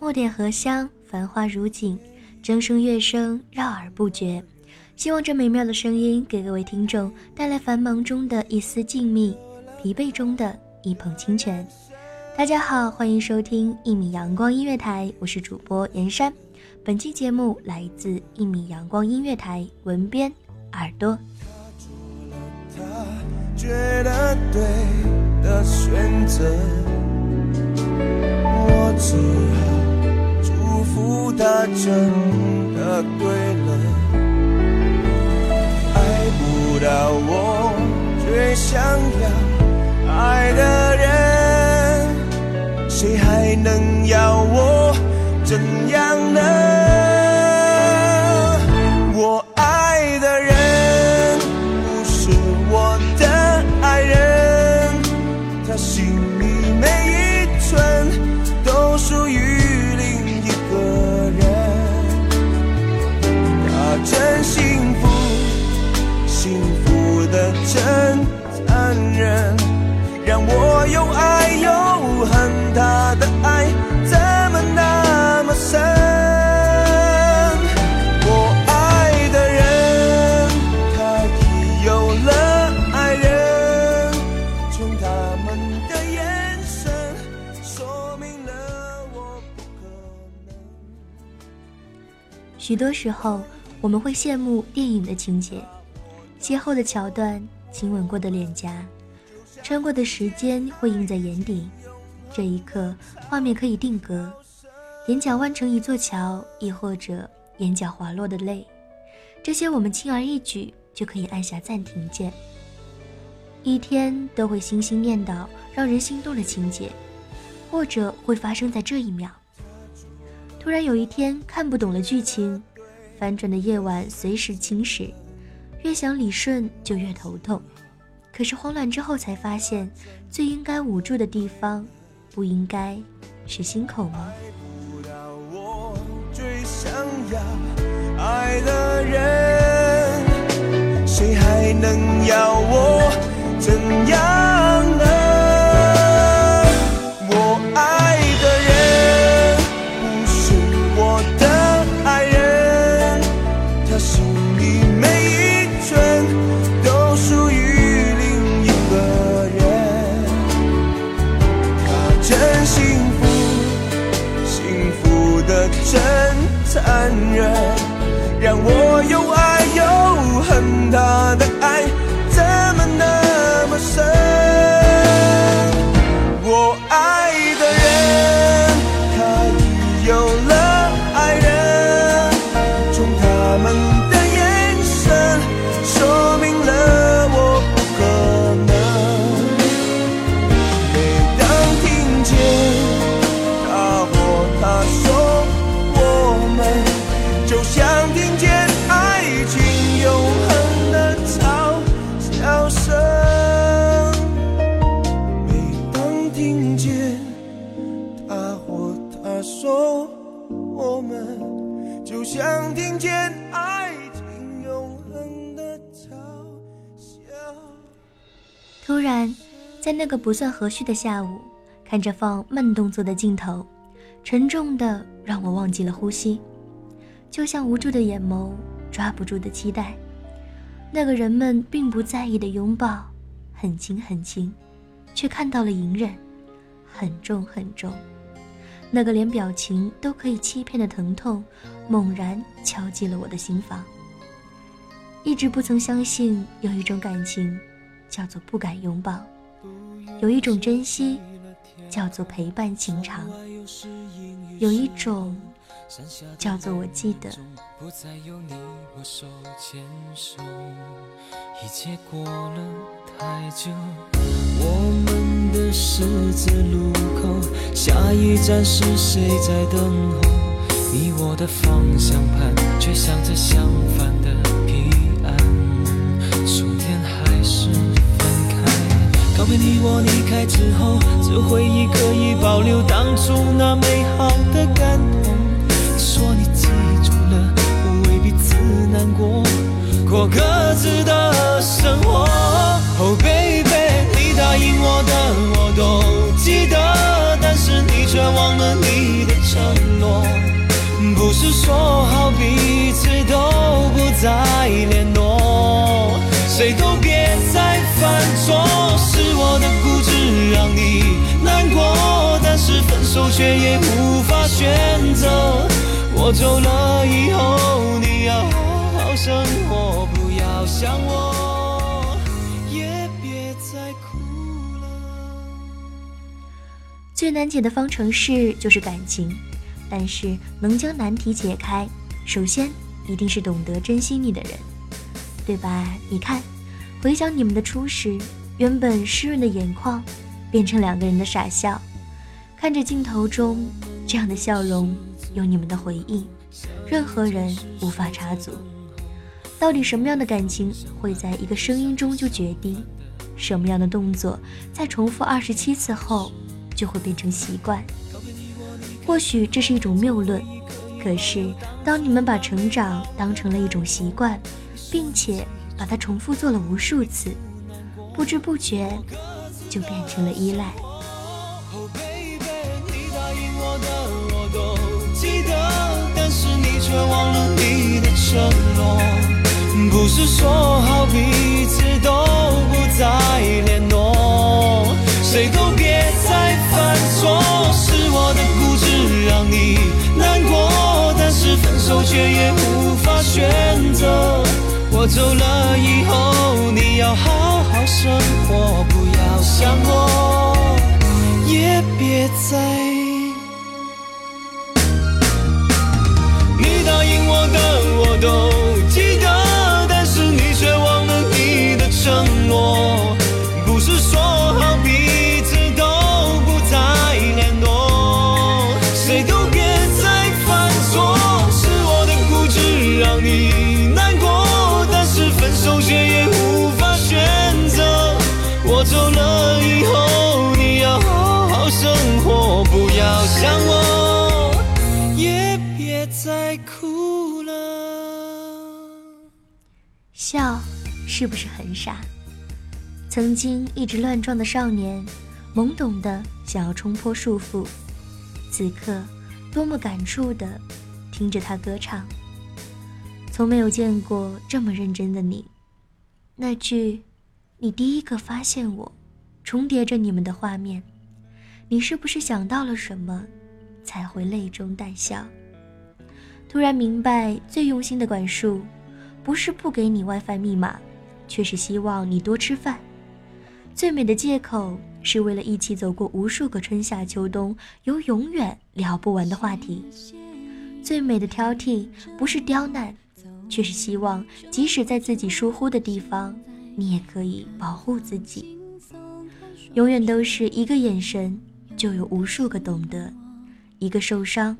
墨点荷香，繁花如锦，筝声乐声绕耳不绝。希望这美妙的声音给各位听众带来繁忙中的一丝静谧，疲惫中的一捧清泉。大家好，欢迎收听一米阳光音乐台，我是主播严山。本期节目来自一米阳光音乐台文编耳朵。觉得对的选择，真的对了。爱不到我却想要爱的人，谁还能要我怎样呢？许多时候，我们会羡慕电影的情节，邂逅的桥段，亲吻过的脸颊，穿过的时间会印在眼底。这一刻，画面可以定格，眼角弯成一座桥，亦或者眼角滑落的泪，这些我们轻而易举就可以按下暂停键。一天都会心心念叨让人心动的情节，或者会发生在这一秒。突然有一天看不懂了剧情，反转的夜晚随时侵蚀，越想理顺就越头痛。可是慌乱之后才发现，最应该捂住的地方，不应该是心口吗？残忍，让我又爱又恨。他的爱突然，在那个不算和煦的下午，看着放慢动作的镜头，沉重的让我忘记了呼吸，就像无助的眼眸，抓不住的期待。那个人们并不在意的拥抱，很轻很轻，却看到了隐忍，很重很重。那个连表情都可以欺骗的疼痛，猛然敲击了我的心房。一直不曾相信有一种感情，叫做不敢拥抱；有一种珍惜，叫做陪伴情长；有一种，叫做我记得。不再有你我手牵手，一切过了太久。我们的十字路口，下一站是谁在等候？你我的方向盘却向着相反的开。告别你我离开之后，这回忆可以保留当初那美好的感动。说你记住了，不为彼此难过，过各自的生活。Oh baby，你答应我的我都记得，但是你却忘了你的承诺。不是说好彼此都不再联络，谁都让你难过，但是分手却也无法选择。我走了以后，你要好好生活，不要想我，也别再哭了。最难解的方程式就是感情，但是能将难题解开，首先一定是懂得珍惜你的人，对吧？你看，回想你们的初识，原本湿润的眼眶，变成两个人的傻笑，看着镜头中这样的笑容，有你们的回忆，任何人无法插足。到底什么样的感情会在一个声音中就决定？什么样的动作在重复二十七次后就会变成习惯？或许这是一种谬论，可是当你们把成长当成了一种习惯，并且把它重复做了无数次，不知不觉就变成了依赖。Oh baby，你答应我的我都记得，但是你却忘了你的承诺。不是说好彼此都不再联络，谁都别再犯错。是我的固执让你难过，但是分手却也无法选择。我走了以后，你要好好生活，让我。也别再。你答应我的我都再哭了。笑是不是很傻？曾经一直乱撞的少年，懵懂的想要冲破束缚，此刻多么感触的听着他歌唱。从没有见过这么认真的你，那句“你第一个发现我”，重叠着你们的画面，你是不是想到了什么，才会泪中带笑？突然明白，最用心的管束。不是不给你 WiFi 密码，却是希望你多吃饭。最美的借口是为了一起走过无数个春夏秋冬，有永远聊不完的话题。最美的挑剔不是刁难，却是希望即使在自己疏忽的地方，你也可以保护自己。永远都是一个眼神就有无数个懂得，一个受伤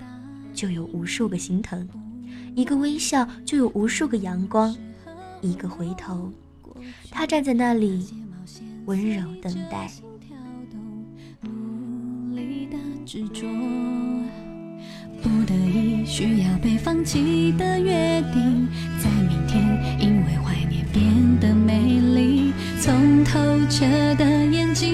就有无数个心疼。一个微笑就有无数个阳光，一个回头，他站在那里，温柔等待。努力的执着，不得已需要被放弃的约定，在明天因为怀念变得美丽。从透彻的眼睛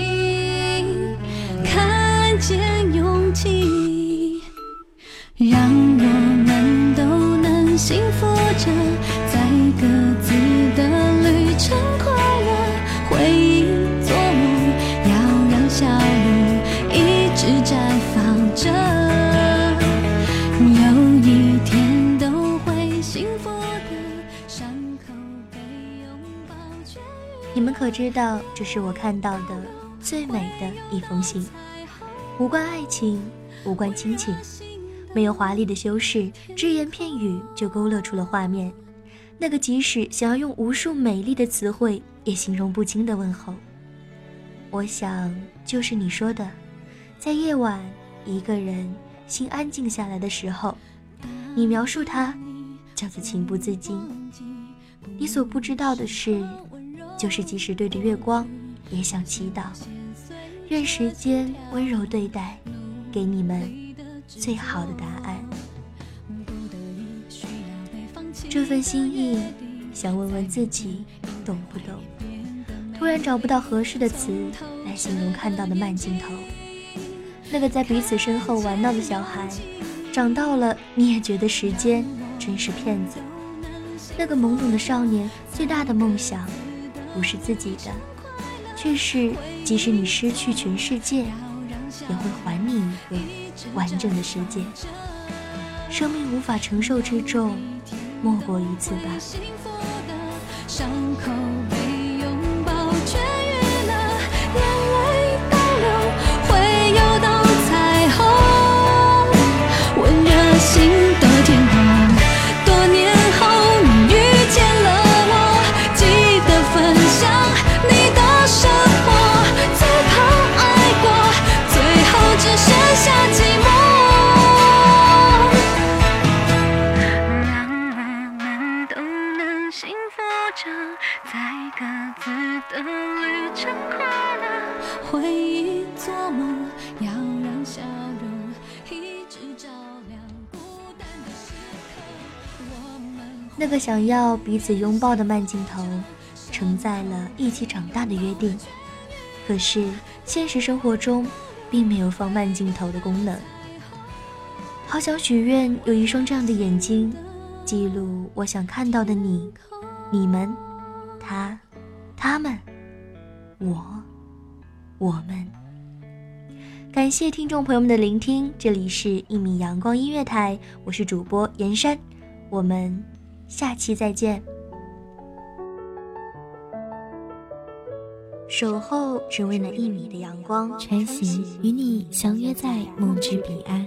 你们可知道，这是我看到的最美的一封信，无关爱情，无关亲情，没有华丽的修饰，只言片语就勾勒出了画面。那个即使想要用无数美丽的词汇也形容不清的问候，我想就是你说的，在夜晚一个人心安静下来的时候，你描述它叫做情不自禁。你所不知道的是，就是即使对着月光，也想祈祷，愿时间温柔对待，给你们最好的答案。这份心意，想问问自己，懂不懂？突然找不到合适的词来形容看到的慢镜头。那个在彼此身后玩闹的小孩，长到了你也觉得时间真是骗子。那个懵懂的少年，最大的梦想，不是自己的，却是即使你失去全世界，也会还你一个完整的世界。生命无法承受之重。莫过于此吧。伤口在各自的旅程快乐。回忆做梦，要让笑容一直照亮孤单的时刻。我们那个想要彼此拥抱的慢镜头，承载了一起长大的约定。可是现实生活中，并没有放慢镜头的功能。好想许愿有一双这样的眼睛，记录我想看到的你、你们、他、他们、我、我们。感谢听众朋友们的聆听，这里是《一米阳光音乐台》，我是主播严山，我们下期再见。守候只为那一米的阳光，穿行与你相约在梦之彼岸。